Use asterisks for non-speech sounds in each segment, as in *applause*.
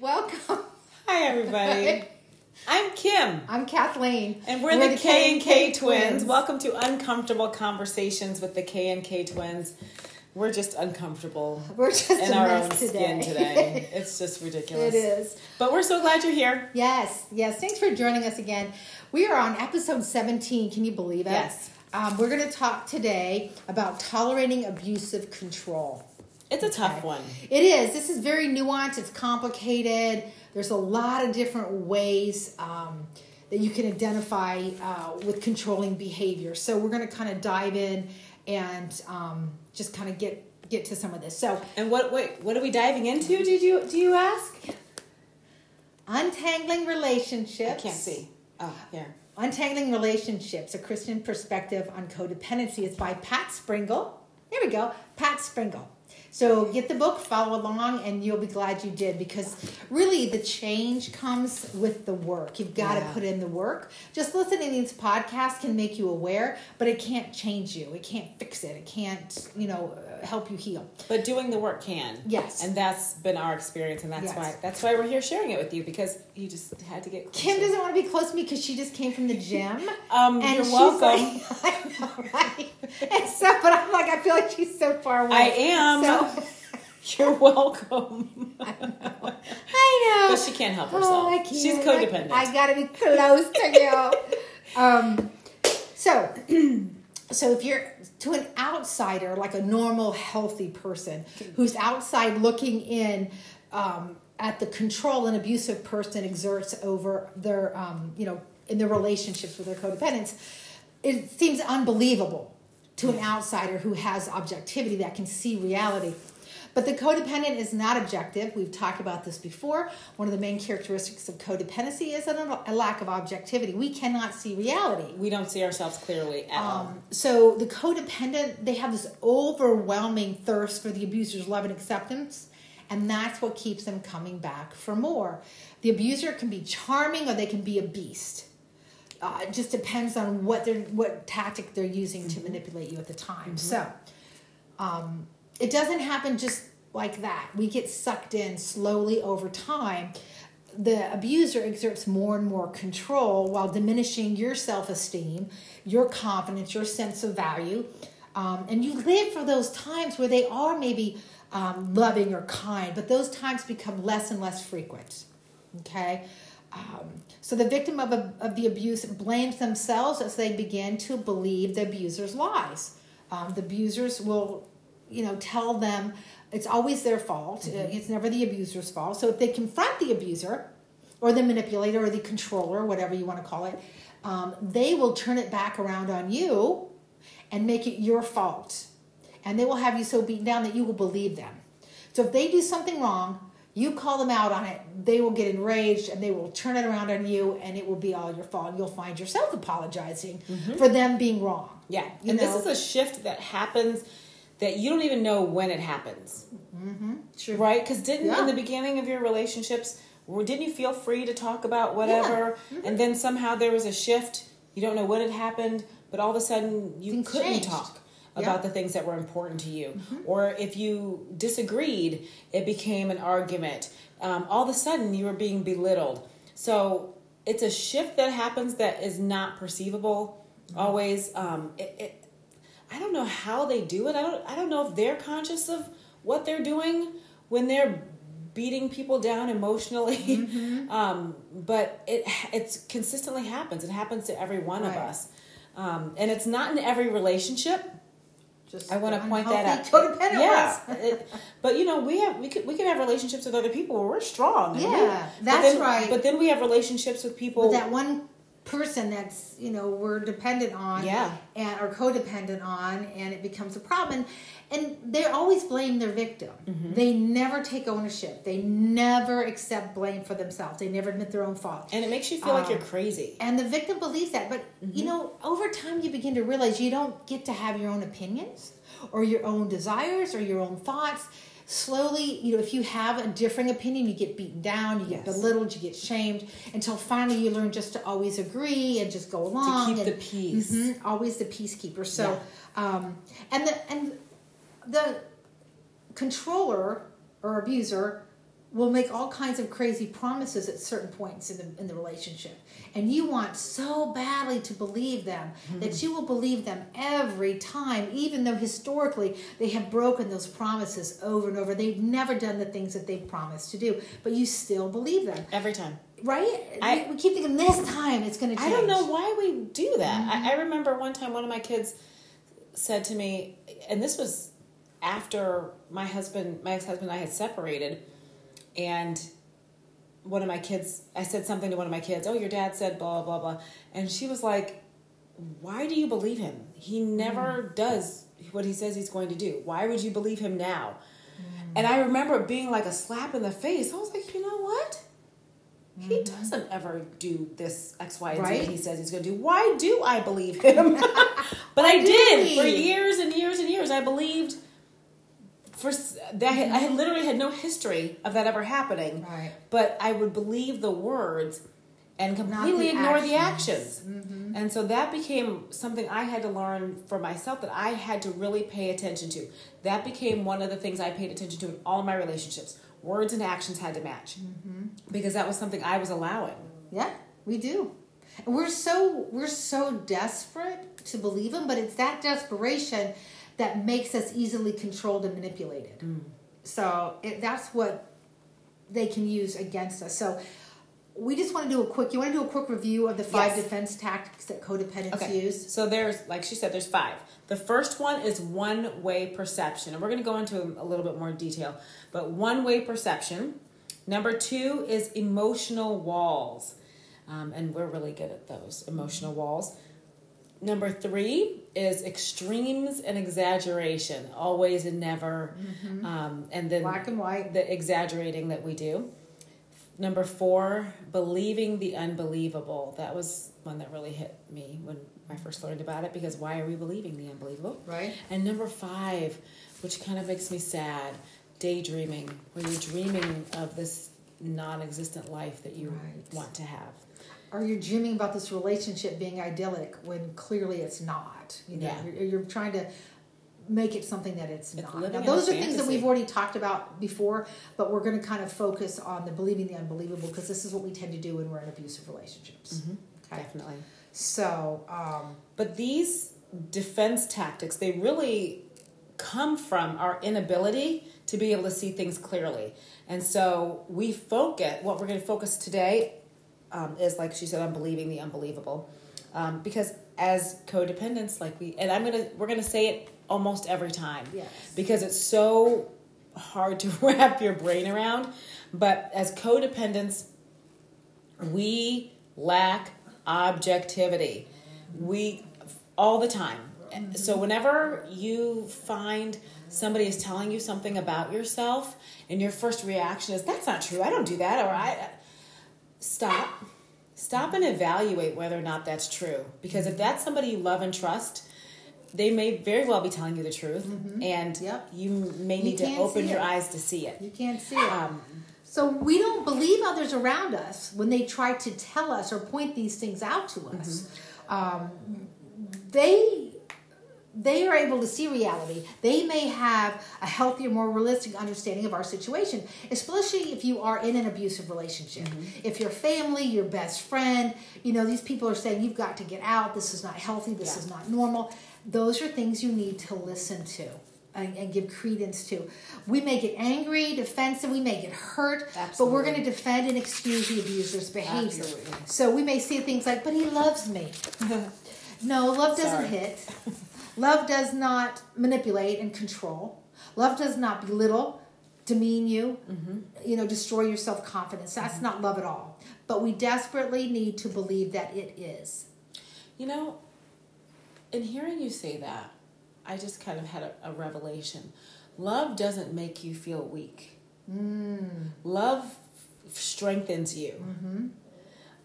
Welcome. *laughs* Hi, everybody. I'm Kim, I'm Kathleen. and we're, the, K and K twins. Welcome to Uncomfortable Conversations with the K and K twins. We're just uncomfortable We're just in our own today. skin today. *laughs* It's just ridiculous. it is. But we're so glad you're here. Yes, yes. Thanks for joining us again. We are on episode 17. Can you believe it? Yes. Um, we're going to talk today about tolerating abusive control. It's a tough Okay. one. It is. This is very nuanced. It's complicated. There's a lot of different ways um, that you can identify uh, with controlling behavior. So we're going to kind of dive in and um, just kind of get get to some of this. So And what wait, what are we diving into? Did you do you ask? untangling relationships. I can't see. Oh, here. Untangling Relationships, a Christian Perspective on Codependency is by Pat Springle. There we go, Pat Springle. So get the book, follow along, and you'll be glad you did because really the change comes with the work. You've got Yeah. to put in the work. Just listening to these podcasts can make you aware, but it can't change you. It can't fix it. It can't, you know, help you heal. But doing the work can. Yes. And that's been our experience and that's Yes. why that's why we're here sharing it with you because you just had to get Kim doesn't want to be close to me because she just came from the gym. *laughs* Um, and you're welcome. like, *laughs* I know, right? And so, but I'm like, I feel like she's so far away. I am. So, *laughs* You're welcome. I know. But she can't help herself. Oh, I can't. She's codependent. I, I gotta be close to you. um, so, *clears throat* so if you're to an outsider, like a normal, healthy person who's outside looking in um, at the control an abusive person exerts over their, um, you know, in their relationships with their codependents, it seems unbelievable to an outsider who has objectivity that can see reality. But the codependent is not objective. We've talked about this before. One of the main characteristics of codependency is a, a lack of objectivity. We cannot see reality. we don't see ourselves clearly at all. Um, so the codependent, they have this overwhelming thirst for the abuser's love and acceptance, and that's what keeps them coming back for more. The abuser can be charming or they can be a beast. Uh, it just depends on what they're what tactic they're using to manipulate you at the time. So um, it doesn't happen just like that. We get sucked in slowly over time. The abuser exerts more and more control while diminishing your self esteem, your confidence, your sense of value. Um, and you live for those times where they are maybe um, loving or kind, but those times become less and less frequent. Okay? Um, so the victim of, a, of the abuse blames themselves as they begin to believe the abuser's lies. Um, the abusers will, you know, tell them it's always their fault. Uh, It's never the abuser's fault. So if they confront the abuser, or the manipulator, or the controller, whatever you want to call it, um, they will turn it back around on you and make it your fault. And they will have you so beaten down that you will believe them. So if they do something wrong, you call them out on it, they will get enraged and they will turn it around on you and it will be all your fault. You'll find yourself apologizing for them being wrong. yeah. And know? this is a shift that happens that you don't even know when it happens. True. Right? Because didn't Yeah. in the beginning of your relationships, didn't you feel free to talk about whatever? Mm-hmm. And then somehow there was a shift. You don't know what had happened, but all of a sudden you Things couldn't changed. talk Yeah. about the things that were important to you. Mm-hmm. Or if you disagreed, it became an argument. Um, all of a sudden you were being belittled. So it's a shift that happens that is not perceivable Mm-hmm. always. Um, it, it, I don't know how they do it. I don't. I don't know if they're conscious of what they're doing when they're beating people down emotionally. Mm-hmm. *laughs* um, but it it's consistently happens. It happens to every one of us, um, and it's not in every relationship. Just I want to point that out. *laughs* Codependent yeah, *laughs* it- but you know, we have we could we can have relationships with other people where we're strong. and we- Yeah, but that's then- right. But then we have relationships with people. But that one person that's you know we're dependent on Yeah. and are codependent on and it becomes a problem and, and they always blame their victim Mm-hmm. they never take ownership they never accept blame for themselves they never admit their own fault and it makes you feel like Um, you're crazy. and the victim believes that but Mm-hmm. you know over time you begin to realize you don't get to have your own opinions or your own desires or your own thoughts slowly you know if you have a differing opinion you get beaten down you get Yes. belittled you get shamed until finally you learn just to always agree and just go along keep and- the peace. Mhm, always the peacekeeper so um and the and the controller or abuser will make all kinds of crazy promises at certain points in the in the relationship and you want so badly to believe them Mm-hmm. that you will believe them every time even though historically they have broken those promises over and over they've never done the things that they've promised to do but you still believe them Every time. right I- we keep thinking this time it's going to change I don't know why we do that. Mm-hmm. I, I remember one time one of my kids said to me, and this was after my husband, my ex husband, and I had separated, and one of my kids, I said something to one of my kids. Oh, your dad said blah blah blah, and she was like, "Why do you believe him? He never Mm. does what he says he's going to do. Why would you believe him now?" Mm. And I remember being like a slap in the face. I was like, you know what? He doesn't ever do this X, Y, and Z Mm-hmm. Right. that he says he's going to do. Why do I believe him? *laughs* but I did for years and years and years. I believed for that. I had, I had literally had no history of that ever happening. Right. But I would believe the words and completely the ignore the actions. Mm-hmm. And so that became something I had to learn for myself that I had to really pay attention to. That became one of the things I paid attention to in all my relationships. Words and actions had to match Mm-hmm. because that was something I was allowing. Yeah, we do. We're so we're so desperate to believe him, but it's that desperation that makes us easily controlled and manipulated. So it, that's what they can use against us. So we just want to do a quick. You want to do a quick review of the five Yes. defense tactics that codependents Okay. use. So there's, like she said, there's five. The first one is one way perception. And we're going to go into a little bit more detail. But one way perception. Number two is emotional walls. Um, and we're really good at those emotional walls. Number three is extremes and exaggeration, always and never. Um, and then Black and white. the exaggerating that we do. Number four, believing the unbelievable. That was one that really hit me when I first learned about it because why are we believing the unbelievable? Right. And number five, which kind of makes me sad, daydreaming, where you're dreaming of this non existent life that you Right. want to have. Or you're dreaming about this relationship being idyllic when clearly it's not. You know, Yeah. you're, you're trying to make it something that it's, It's not. Now, those are things that we've already talked about before, but we're going to kind of focus on the believing the unbelievable because this is what we tend to do when we're in abusive relationships. Okay. Definitely. So, um, But these defense tactics, they really come from our inability to be able to see things clearly. And so we focus, what we're going to focus today um, is, like she said, I'm believing the unbelievable. Um, because as codependents, like we, and I'm to, we're to say it almost every time. Yes. Because it's so hard to *laughs* wrap your brain around. But as codependents, we lack objectivity. We all the time. So whenever you find somebody is telling you something about yourself and your first reaction is that's not true. I don't do that or I stop. Stop and evaluate whether or not that's true because if that's somebody you love and trust, they may very well be telling you the truth and Yep. you may You need to open your eyes to see it. you can't see it. Um, So we don't believe others around us when they try to tell us or point these things out to us. Um, they they are able to see reality. They may have a healthier, more realistic understanding of our situation, especially if you are in an abusive relationship. Mm-hmm. If your family, your best friend, you know, these people are saying you've got to get out. This is not healthy. This Yeah. is not normal. Those are things you need to listen to. And, and give credence to. We may get angry, defensive, we may get hurt, but we're going to defend and excuse the abuser's behavior. Absolutely. So we may see things like, but he loves me. *laughs* no, love doesn't Sorry. hit. *laughs* Love does not manipulate and control. Love does not belittle, demean you, Mm-hmm. you know, destroy your self confidence. That's mm-hmm. not love at all. But we desperately need to believe that it is. You know, in hearing you say that, I just kind of had a, a revelation. Love doesn't make you feel weak. Mm. Love strengthens you. Mm-hmm.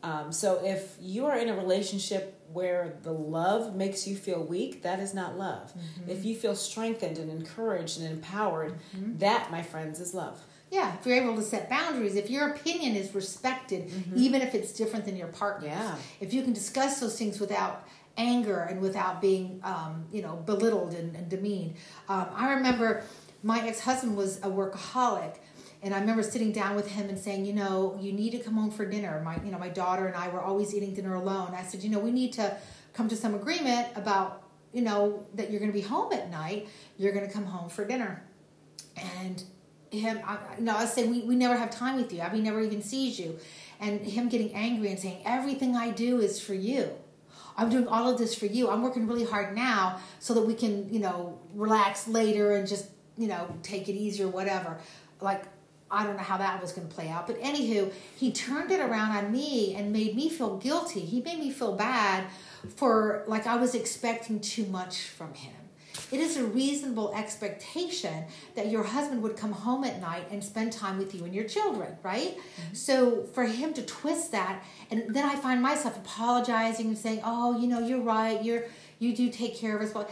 Um, so if you are in a relationship where the love makes you feel weak, that is not love. If you feel strengthened and encouraged and empowered, that, my friends, is love. Yeah, if you're able to set boundaries, if your opinion is respected, even if it's different than your partner's, Yeah. if you can discuss those things without anger and without being, um, you know, belittled and, and demeaned. Um, I remember my ex husband was a workaholic, And I remember sitting down with him and saying, you know, you need to come home for dinner. My, you know, my daughter and I were always eating dinner alone. I said, you know, we need to come to some agreement about, you know, that you're going to be home at night. You're going to come home for dinner. And him, I, you know, I say we, we never have time with you. I mean, never even sees you. And him getting angry and saying, everything I do is for you. I'm doing all of this for you. I'm working really hard now so that we can, you know, relax later and just, you know, take it easy whatever. Like, I don't know how that was going to play out. But anywho, he turned it around on me and made me feel guilty. He made me feel bad for, like, I was expecting too much from him. It is a reasonable expectation that your husband would come home at night and spend time with you and your children, right? Mm-hmm. So for him to twist that, and then I find myself apologizing and saying, "Oh, you know, you're right. You're you do take care of us well."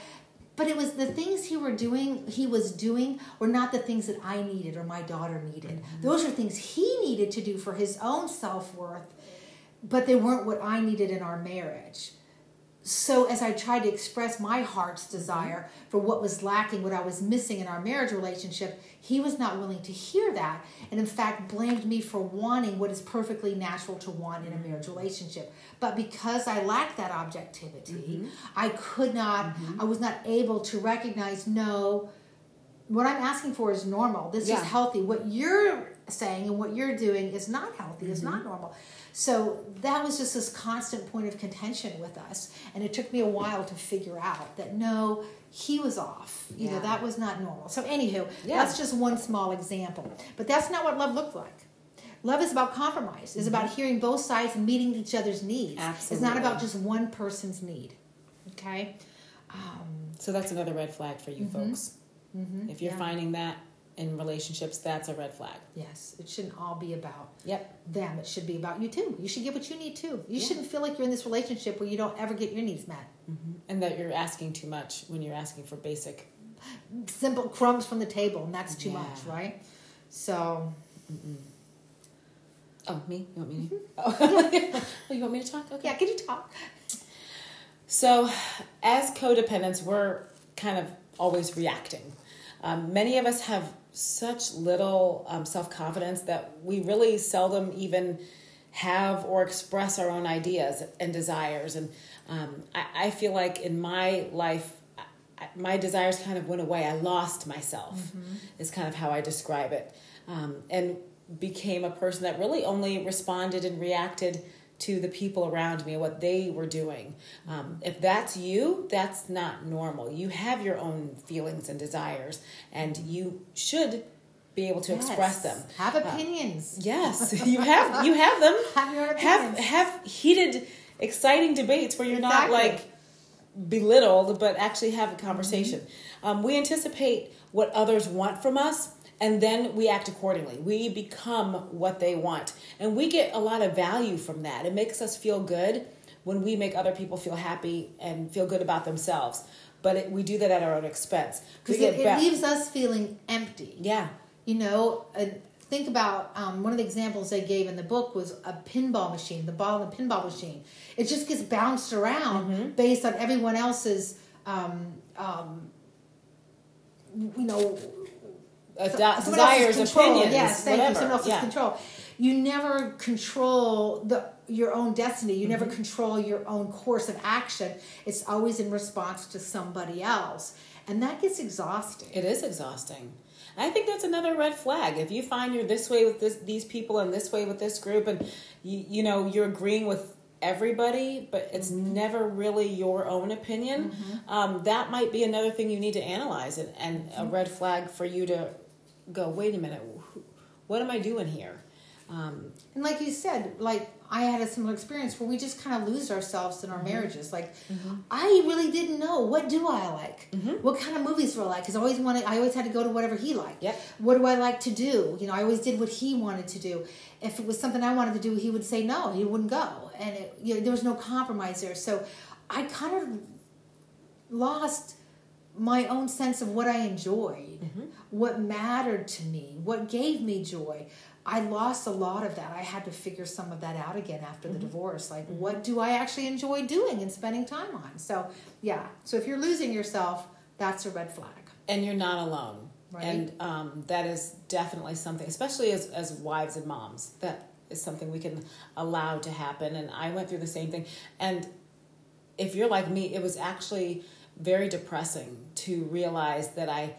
But it was the things he were doing, he was doing, were not the things that I needed or my daughter needed. Mm-hmm. Those are things he needed to do for his own self worth, but they weren't what I needed in our marriage so as I tried to express my heart's desire for what was lacking, what I was missing in our marriage relationship, he was not willing to hear that, and in fact blamed me for wanting what is perfectly natural to want in a marriage relationship. But because I lacked that objectivity, mm-hmm. I could not, mm-hmm. I was not able to recognize no. What I'm asking for is normal. This yeah. is healthy. What you're saying and what you're doing is not healthy. Mm-hmm. It's not normal. So that was just this constant point of contention with us. And it took me a while to figure out that no, he was off. You yeah. know, that was not normal. So, anywho, yeah. that's just one small example. But that's not what love looked like. Love is about compromise. It's mm-hmm. about hearing both sides and meeting each other's needs. Absolutely. It's not about just one person's need. Okay? Um, so that's another red flag for you mm-hmm. folks. Mm-hmm. If you're yeah. finding that in relationships, that's a red flag. Yes, it shouldn't all be about yep. them. It should be about you too. You should get what you need too. You yeah. shouldn't feel like you're in this relationship where you don't ever get your needs met. Mm-hmm. And that you're asking too much when you're asking for basic, simple crumbs from the table, and that's too yeah. much, right? So. Mm-mm. Oh, me? You want me to? Mm-hmm. oh, *laughs* you want me to talk? Okay. Yeah, can you talk? So, as codependents, we're kind of always reacting. Um, many of us have such little um, self confidence that we really seldom even have or express our own ideas and desires. And um, I, I, feel like in my life, I, my desires kind of went away. I lost myself, mm-hmm. is kind of how I describe it. Um, and became a person that really only responded and reacted to the people around me and what they were doing. Um, if that's you, that's not normal. You have your own feelings and desires, and you should be able to yes. express them. Have opinions. Uh, yes, *laughs* you have. You have them. *laughs* have your opinions. Have have heated, exciting debates where you're exactly. not like belittled, but actually have a conversation. Mm-hmm. Um, we anticipate what others want from us and then we act accordingly. We become what they want. And we get a lot of value from that. It makes us feel good when we make other people feel happy and feel good about themselves. But it, we do that at our own expense. Because it, it leaves us feeling empty. Yeah. You know, think about um, one of the examples they gave in the book was a pinball machine, the ball in the pinball machine. It just gets bounced around mm-hmm. based on everyone else's, um, um, you know, uh, desires, opinions, yes, thank whatever. you, someone else's yeah. control. You never control the your own destiny. You mm-hmm. never control your own course of action. It's always in response to somebody else, and that gets exhausting. It is exhausting. I think that's another red flag. If you find you're this way with this, these people and this way with this group, and you, you know you're agreeing with everybody, but it's mm-hmm. never really your own opinion. Mm-hmm. Um, that might be another thing you need to analyze, and, and a red flag for you to go, wait a minute, what am I doing here? Um, and like you said, like I had a similar experience where we just kind of lose ourselves in our mm-hmm. marriages. Like mm-hmm. I really didn't know what do I like, mm-hmm. what kind of movies do I like? Because I always wanted, I always had to go to whatever he liked. Yep. What do I like to do? You know, I always did what he wanted to do. If it was something I wanted to do, he would say no. He wouldn't go, and it, you know, there was no compromise there. So I kind of lost my own sense of what I enjoyed, mm-hmm. what mattered to me, what gave me joy. I lost a lot of that. I had to figure some of that out again after mm-hmm. the divorce. Like, mm-hmm. what do I actually enjoy doing and spending time on? So, yeah. So, if you're losing yourself, that's a red flag. And you're not alone. Right. And um, that is definitely something, especially as, as wives and moms, that is something we can allow to happen. And I went through the same thing. And if you're like me, it was actually very depressing to realize that I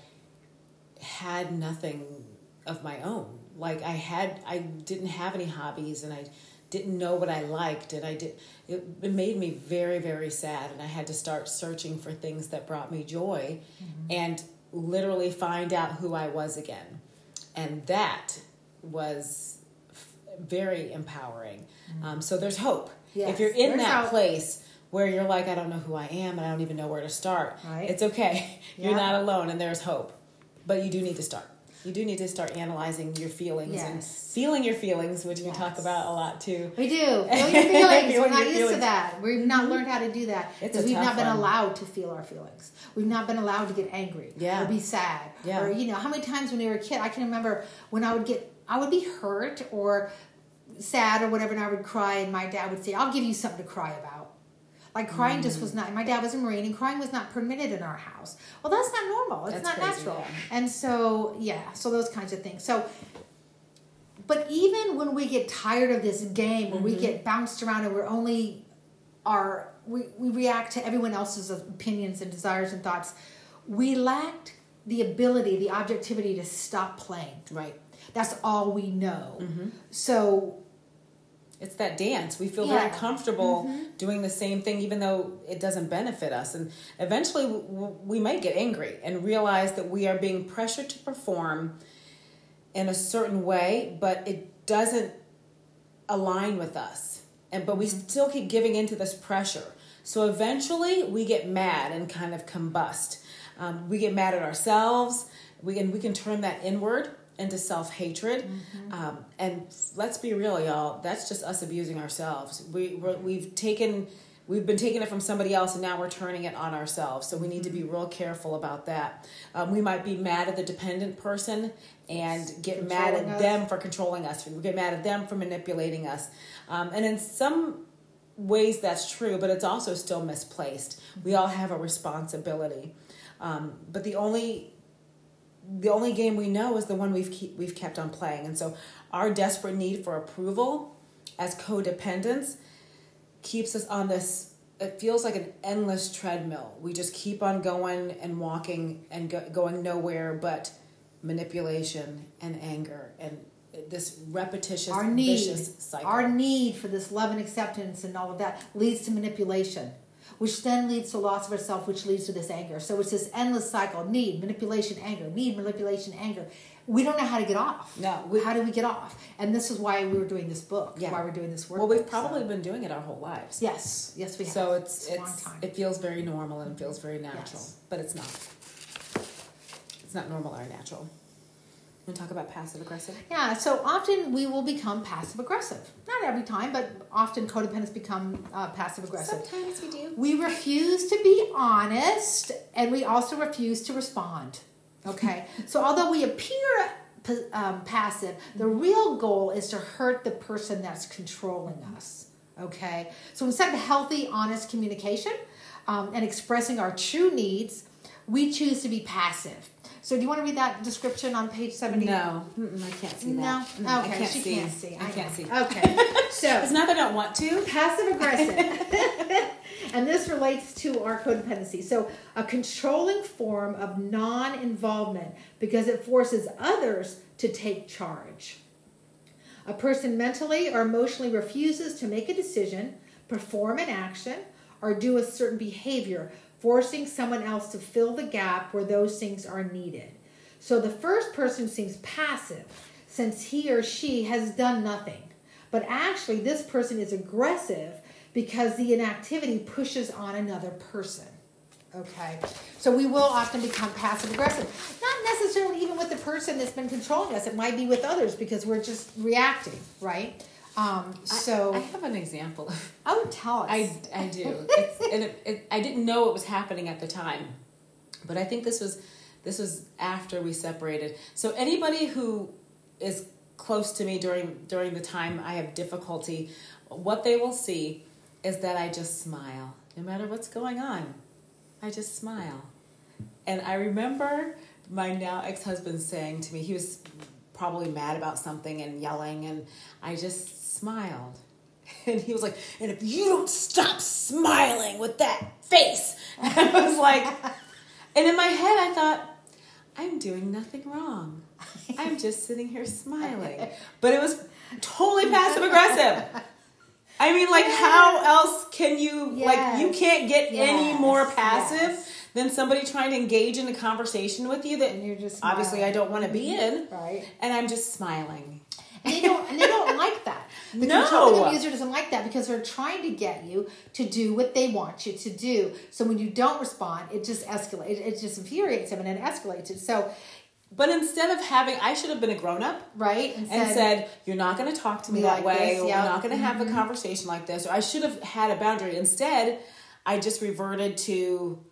had nothing of my own. Like I had, I didn't have any hobbies, and I didn't know what I liked, and I did. It, it made me very, very sad, and I had to start searching for things that brought me joy, and literally find out who I was again, and that was f- very empowering. Um, so there's hope Yes, if you're in that hope. place where you're like, I don't know who I am, and I don't even know where to start. Right. It's okay. *laughs* You're Yeah. not alone, and there's hope. But you do need to start. You do need to start analyzing your feelings and feeling your feelings, which we talk about a lot too. We do. *laughs* Feel your feelings. Feel We're not used to that. We've not mm-hmm. learned how to do that It's because we've not been one. allowed to feel our feelings. We've not been allowed to get angry Yeah. or be sad. Yeah. Or you know, how many times when we were a kid, I can remember when I would get, I would be hurt or sad or whatever, and I would cry, and my dad would say, "I'll give you something to cry about." Like crying just Mm. was not. My dad was a marine, and crying was not permitted in our house. Well, that's not normal. It's That's not crazy, natural. yeah. And so, yeah, so those kinds of things. So but even when we get tired of this game where Mm-hmm. we get bounced around and we're only our we, we react to everyone else's opinions and desires and thoughts we lacked the ability the objectivity to stop playing Right. that's all we know Mm-hmm. so It's that dance. We feel Yeah. very comfortable doing the same thing, even though it doesn't benefit us. And eventually, we might get angry and realize that we are being pressured to perform in a certain way, but it doesn't align with us. And but we still keep giving into this pressure. So eventually, we get mad and kind of combust. Um, we get mad at ourselves. We can we can turn that inward into self hatred. Um, and let's be real, y'all. That's just us abusing ourselves. We we're, we've taken. We've been taking it from somebody else, and now we're turning it on ourselves. So we need to be real careful about that. Um, we might be mad at the dependent person and get mad at us. them for controlling us. We get mad at them for manipulating us. Um, and in some ways, that's true, but it's also still misplaced. We all have a responsibility. Um, but the only the only game we know is the one we've keep, we've kept on playing, and so our desperate need for approval as codependents keeps us on this. It feels like an endless treadmill. We just keep on going and walking and go, going nowhere but manipulation and anger and this repetitious, our need vicious cycle. our need for this love and acceptance and all of that leads to manipulation which then leads to loss of ourself which leads to this anger so it's this endless cycle need manipulation anger need manipulation anger we don't know how to get off No, we- how do we get off and this is why we were doing this book Yeah. why we're doing this work well, we've probably been doing it our whole lives. yes yes we have So it's a long it's it feels very normal and it feels very natural, Yes. but it's not. It's not normal or natural. To talk about passive aggressive? Yeah, so often we will become passive aggressive. Not every time, but often codependents become uh, passive aggressive. Sometimes we do. We refuse to be honest, and we also refuse to respond. Okay, *laughs* so although we appear um, passive, the real goal is to hurt the person that's controlling us. Okay, so instead of healthy, honest communication um, and expressing our true needs, we choose to be passive. So, do you want to read that description on page seventy? No, Mm-mm, I can't see No. that. Mm, Okay, I can't she see. can't see. I, can't know. see. Okay, *laughs* so It's not that I don't want to. passive aggressive. *laughs* *laughs* and this relates to our codependency. So, a controlling form of non involvement because it forces others to take charge. A person mentally or emotionally refuses to make a decision, perform an action, or do a certain behavior, forcing someone else to fill the gap where those things are needed. So the first person seems passive since he or she has done nothing. But actually, this person is aggressive because the inactivity pushes on another person. Okay, so we will often become passive aggressive. Not necessarily even with the person that's been controlling us, it might be with others because we're just reacting, right? Um, so, I, I have an example. *laughs* oh, tell us. I, I do. It's, and it, it, I didn't know it was happening at the time, but I think this was this was after we separated. So anybody who is close to me during during the time I have difficulty, what they will see is that I just smile no matter what's going on. I just smile, and I remember my now ex husband saying to me, he was probably mad about something and yelling, and I just smiled. *laughs* And he was like, and if you don't stop smiling with that face, and *laughs* I was like, and in my head, I thought, I'm doing nothing wrong. I'm just sitting here smiling. *laughs* But it was totally passive aggressive. I mean, like, how else can you, like, you can't get any more passive Yes. Than somebody trying to engage in a conversation with you that And you're just obviously I don't want to be in. Right. And I'm just smiling. And they don't and they don't *laughs* like that. The No. controlling abuser doesn't like that because they're trying to get you to do what they want you to do. So when you don't respond, it just escalates. It, it just infuriates them and it escalates it. So But instead of having, I should have been a grown up right and said, You're not going to talk to me that like way, this, or yeah. we're not going to have Mm-hmm. a conversation like this. Or I should have had a boundary. Instead, I just reverted to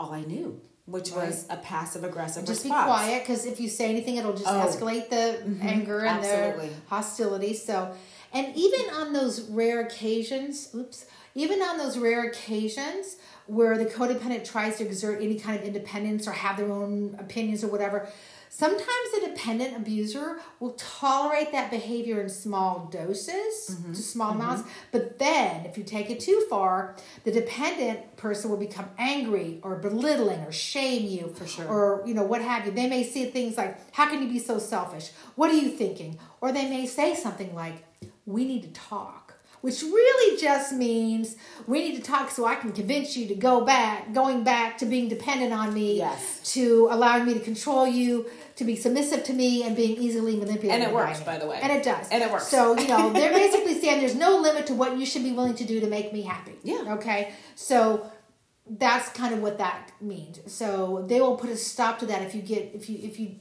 all I knew, which was a passive aggressive just be quiet because if you say anything, it'll just Oh. escalate the mm-hmm. anger and Absolutely. the hostility. So, and even on those rare occasions, oops, even on those rare occasions where the codependent tries to exert any kind of independence or have their own opinions or whatever, sometimes the dependent abuser will tolerate that behavior in small doses Mm-hmm. to small amounts. But then, if you take it too far, the dependent person will become angry or belittling or shame you For sure. or you know what have you they may say things like how can you be so selfish what are you thinking or they may say something like we need to talk which really just means we need to talk so i can convince you to go back going back to being dependent on me Yes. to allowing me to control you to be submissive to me and being easily manipulated And it works, me. by the way. and it does And it works. so you know they're *laughs* basically saying there's no limit to what you should be willing to do to make me happy Yeah. okay so that's kind of what that means. So they will put a stop to that if you get if you if you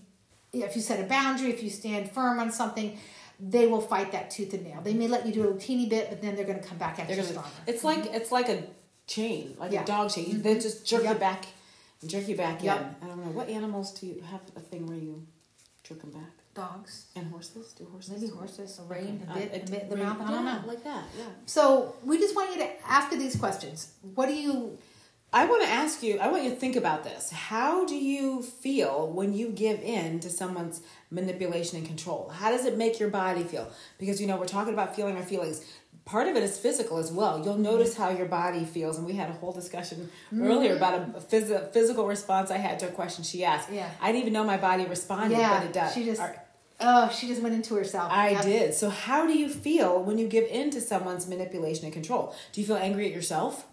if you set a boundary, if you stand firm on something, they will fight that tooth and nail. They may let you do a teeny bit, but then they're going to come back They're extra gonna, stronger. it's like it's like a chain, like Yeah. a dog chain. They just jerk you Yep. back, jerk you back Yep. in. I don't know what animals do you have a thing where you jerk them back? Dogs, And horses? Do horses? maybe horses, a rein, a bit, Uh, a bit the mouth. I don't know. like that. Yeah. So we just want you to ask these questions. What do you? I want to ask you. I want you to think about this. How do you feel when you give in to someone's manipulation and control? How does it make your body feel? Because you know we're talking about feeling our feelings. Part of it is physical as well. You'll notice how your body feels, and we had a whole discussion mm-hmm. earlier about a phys- physical response I had to a question she asked. Yeah. I didn't even know my body responded, Yeah, but it does. she just. Right. Oh, she just went into herself. I Yep. did. So, how do you feel when you give in to someone's manipulation and control? Do you feel angry at yourself?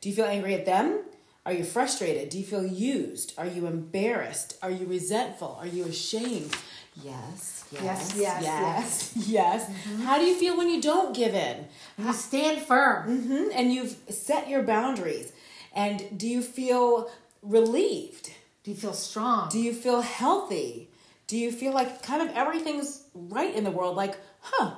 Do you feel angry at them? Are you frustrated? Do you feel used? Are you embarrassed? Are you resentful? Are you ashamed? Yes, yes, Yes, yes, yes, yes. *laughs* How do you feel when you don't give in? You stand firm. hmm And you've set your boundaries. And do you feel relieved? Do you feel strong? Do you feel healthy? Do you feel like kind of everything's right in the world? Like, huh,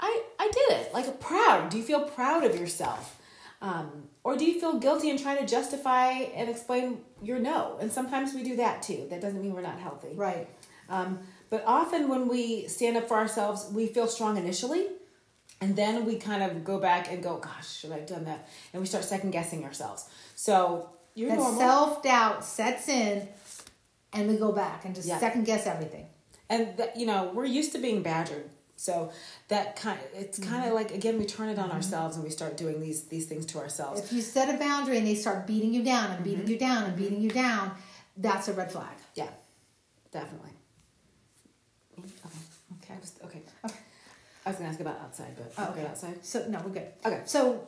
I I did it. Like proud. Do you feel proud of yourself? Um, or do you feel guilty and trying to justify and explain your no? And sometimes we do that too. That doesn't mean we're not healthy. right. Um, but often when we stand up for ourselves, we feel strong initially. And then we kind of go back and go, gosh, should I have done that? And we start second guessing ourselves. So you're That normal. self doubt sets in, and we go back and just Yeah. second guess everything. and that you know we're used to being badgered so that kind of, it's kind Mm-hmm. of like again we turn it on ourselves and we start doing these these things to ourselves If you set a boundary and they start beating you down and beating Mm-hmm. you down and beating you down, that's a red flag. yeah definitely okay Okay. I was, okay Okay. i was gonna ask about outside but oh, okay. outside So no, we're good. okay So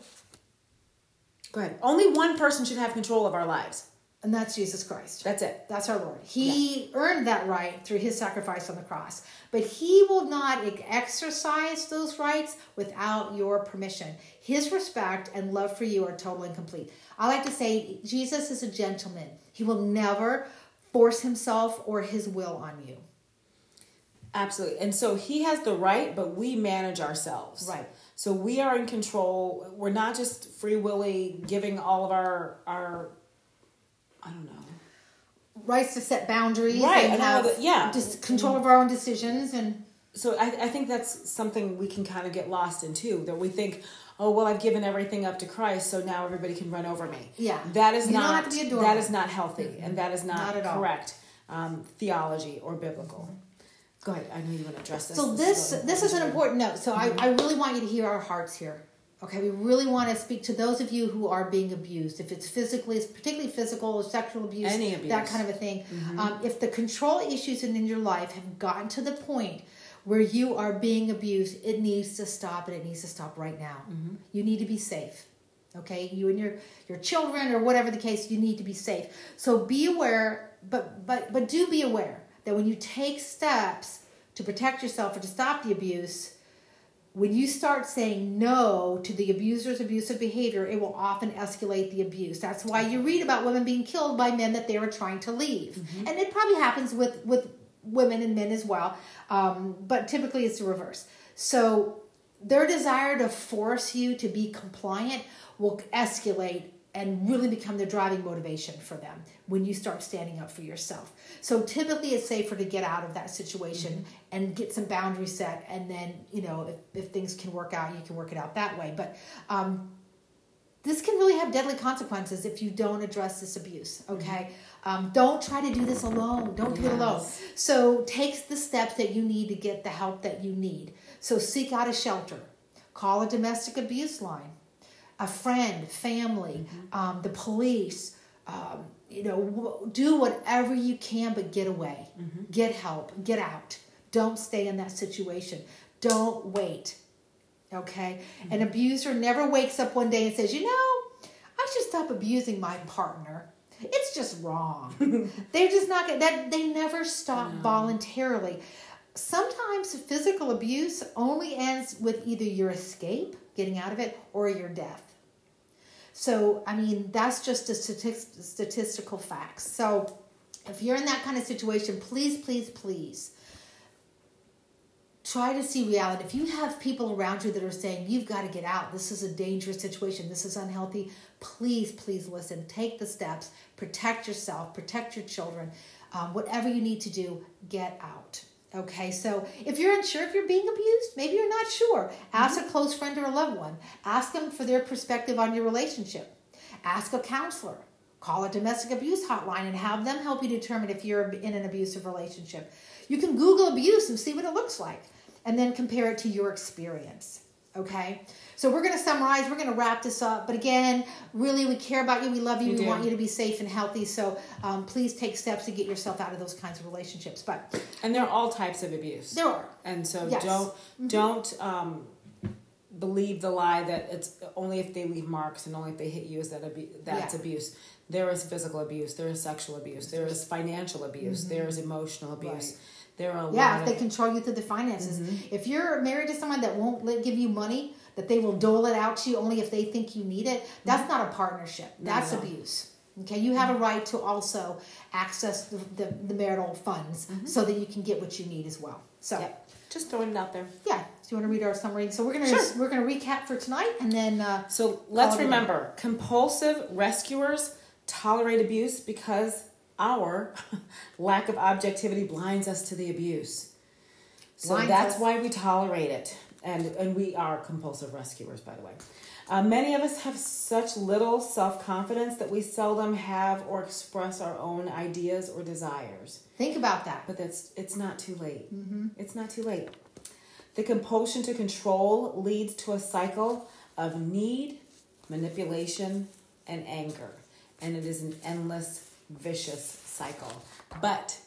go ahead only one person should have control of our lives and that's Jesus Christ. that's it That's our Lord. He earned that right through his sacrifice on the cross. But he will not exercise those rights without your permission. His respect and love for you are total and complete. I like to say Jesus is a gentleman. He will never force himself or his will on you. absolutely and so he has the right but we manage ourselves Right. so we are in control we're not just free willy giving all of our our i don't know Rights to set boundaries Right, and and have the- yeah. just control of our own decisions and so I, I think that's something we can kind of get lost in too. That we think, oh well, I've given everything up to Christ, so now everybody can run over me. Yeah. that is You don't have to be that is not healthy, and that is not, Not correct um, theology or biblical. Go ahead. I know you want to address this. So this really this is an important note. So Mm-hmm. I, I really want you to hear our hearts here. Okay, we really want to speak to those of you who are being abused. If it's physically, particularly physical or sexual abuse, Any that abuse. Mm-hmm. kind of a thing. Um, if the control issues in, in your life have gotten to the point where you are being abused, it needs to stop, and it needs to stop right now. Mm-hmm. You need to be safe. Okay, you and your your children or whatever the case, you need to be safe. So be aware, but but but do be aware that when you take steps to protect yourself or to stop the abuse, when you start saying no to the abuser's abusive behavior, it will often escalate the abuse. That's why you read about women being killed by men that they were trying to leave, and it probably happens with with women and men as well. Um, but typically, it's the reverse. So their desire to force you to be compliant will escalate and really become the driving motivation for them when you start standing up for yourself. So typically it's safer to get out of that situation and get some boundaries set and then, you know, if, if things can work out, you can work it out that way. But um, this can really have deadly consequences if you don't address this abuse, okay? Um, don't try to do this alone. Don't do it alone. So take the steps that you need to get the help that you need. So seek out a shelter, call a domestic abuse line, a friend, family, um, the police. Um, you know, w- do whatever you can, but get away, get help, get out. Don't stay in that situation. Don't wait. Okay? An abuser never wakes up one day and says, you know, I should stop abusing my partner. It's just wrong. *laughs* They're just not gonna that they never stop voluntarily. Sometimes physical abuse only ends with either your escape, getting out of it, or your death. So, I mean, that's just a statis- statistical fact. So, if you're in that kind of situation, please, please, please try to see reality. If you have people around you that are saying, you've got to get out, this is a dangerous situation, this is unhealthy, please, please listen. Take the steps, protect yourself, protect your children. Um, whatever you need to do, get out. Okay, so if you're unsure if you're being abused, maybe you're not sure, ask a mm-hmm. close friend or a loved one. Ask them for their perspective on your relationship. Ask a counselor. Call a domestic abuse hotline and have them help you determine if you're in an abusive relationship. You can Google abuse and see what it looks like and then compare it to your experience. Okay? So we're going to summarize, we're going to wrap this up. But again, really, we care about you, we love you, We we do. want you to be safe and healthy. So um, please take steps to get yourself out of those kinds of relationships. But And there are all types of abuse. there are. And so Yes. don't Mm-hmm. don't um, believe the lie that it's only if they leave marks and only if they hit you is that abu- that's Yeah. abuse. There is physical abuse. There is sexual abuse. There is financial abuse. There is emotional abuse. Mm-hmm. Right. There are Yeah, if they control you through the finances. Mm-hmm. If you're married to someone that won't let, give you money, that they will dole it out to you only if they think you need it, that's not a partnership. That's at all. abuse. Okay, you have a right to also access the, the, the marital funds so that you can get what you need as well. So, Mm-hmm. Yep. Just throwing it out there. yeah, do you want to read our summary? So we're gonna Sure. we're gonna recap for tonight, and then uh, So let's Call it a remember compulsive rescuers tolerate abuse because our *laughs* lack of objectivity blinds us to the abuse. So Blinds that's us. why we tolerate it. And, and we are compulsive rescuers, by the way. Uh, many of us have such little self confidence that we seldom have or express our own ideas or desires. think about that. But that's it's not too late. Mm-hmm. It's not too late. The compulsion to control leads to a cycle of need, manipulation, and anger, and it is an endless, vicious cycle. But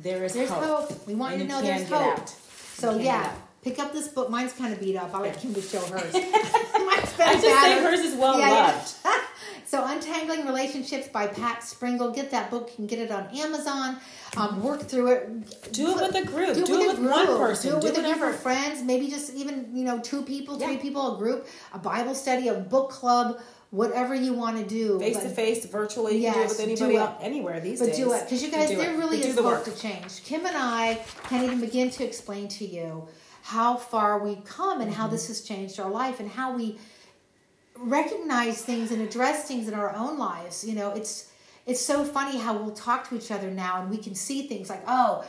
there is There's hope. hope. We want and you to know there's hope. out. So yeah, pick up this book. Mine's kind of beat up. I'll let Yeah. Kimber show *laughs* hers. *laughs* Mine's been I just say hers is well Yeah, yeah. loved. *laughs* so untangling relationships by pat springle get that book you can get it on amazon um, work through it Do it with a group. Do, with it a with one person. do it Do with a group of friends maybe just even you know two people three Yeah. people a group a bible study a book club whatever you want to do Face to face, virtually. You can do it Yes, with do it. else, anywhere these but days. do it because you guys there really But is the hope work. to change kim and i can't even begin to explain to you how far we've come and Mm-hmm. how this has changed our life and how we recognize things and address things in our own lives you know it's it's so funny how we'll talk to each other now and we can see things like oh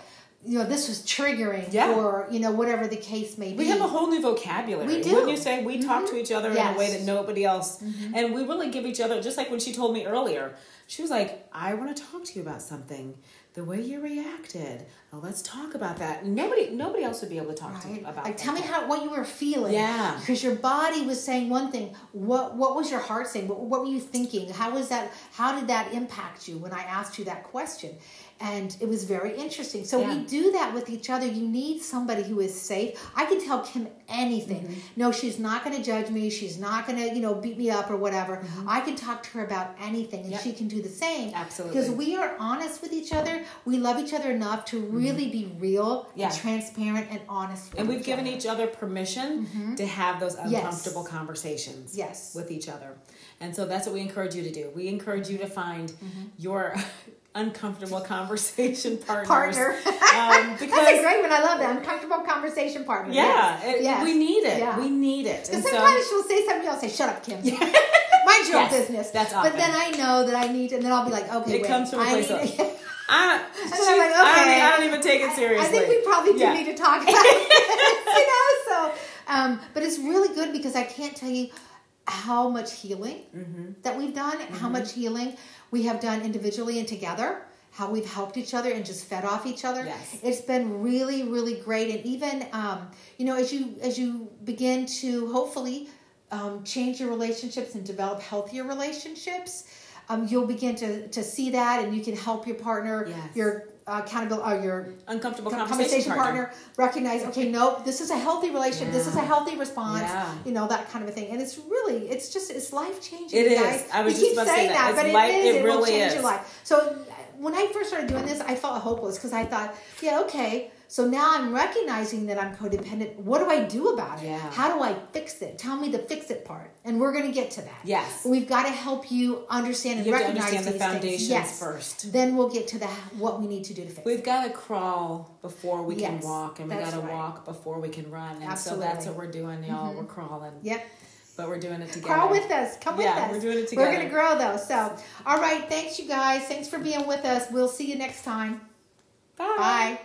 you know, this was triggering Yeah. or, you know, whatever the case may be. We have a whole new vocabulary. We do. Wouldn't you say we talk mm-hmm. to each other in a way that nobody else, mm-hmm. and we really give each other. Just like when she told me earlier, she was like, "I want to talk to you about something. The way you reacted. Oh, let's talk about that." Nobody, nobody else would be able to talk to you about. Like, that. tell me how what you were feeling. Yeah. Because your body was saying one thing. What what was your heart saying? What, what were you thinking? How was that? How did that impact you when I asked you that question? And it was very interesting. So Yeah. we do that with each other. You need somebody who is safe. I can tell Kim anything. Mm-hmm. No, she's not going to judge me. She's not going to you know beat me up or whatever. I can talk to her about anything, and Mm-hmm. Yep. she can do the same. Absolutely. Because we are honest with each other. We love each other enough to really be real, Mm-hmm. Yeah. and transparent, and honest. With and we've each given other. each other permission to have those uncomfortable conversations Mm-hmm. Yes. with each other and so that's what we encourage you to do we encourage you to find Mm-hmm. your uncomfortable conversation *laughs* partners partner. um, *laughs* That's a because great one. I love that. Uncomfortable conversation partner. yeah Yes. it- Yes. we need it Yeah. we need it Because and so sometimes she'll say something, I'll say, "Shut up, Kim." *laughs* Mind your own business. that's But then. I know that I need, and then I'll be like, "Okay, It wait, comes from a I place need- of- I, she- I'm like, I, don't, okay. I don't even take it seriously I think we probably do Yeah. need to talk about it. you know, so um, but it's really good because I can't tell you how much healing Mm-hmm. that we've done, how much healing we have done individually and together. How we've helped each other and just fed off each other. Yes. It's been really, really great. And even um, you know, as you as you begin to hopefully um, change your relationships and develop healthier relationships, um, you'll begin to to see that, and you can help your partner, Yes. your uh, accountable, or your uncomfortable conversation, conversation, partner. partner. recognize okay nope this is a healthy relationship this is a healthy response Yeah. you know that kind of a thing and it's really it's just it's life changing It is. guys. I was keep say saying that. that, but life- it is it it, will really change is. your life so when i first started doing this i felt hopeless because i thought yeah okay so now i'm recognizing that i'm codependent what do i do about it Yeah. how do i fix it tell me the fix it part and we're going to get to that Yes. we've got to help you understand and You recognize understand the foundations yes first. then we'll get to the what we need to do to fix it We've got to crawl before we can walk, and we got to right. walk before we can run. And Absolutely. so that's what we're doing, y'all. Mm-hmm. We're crawling, yep but we're doing it together. Crawl with us. Come with Yeah, us. we're doing it together. We're going to grow though. So, all right. Thanks, you guys. Thanks for being with us. We'll see you next time. Bye. Bye.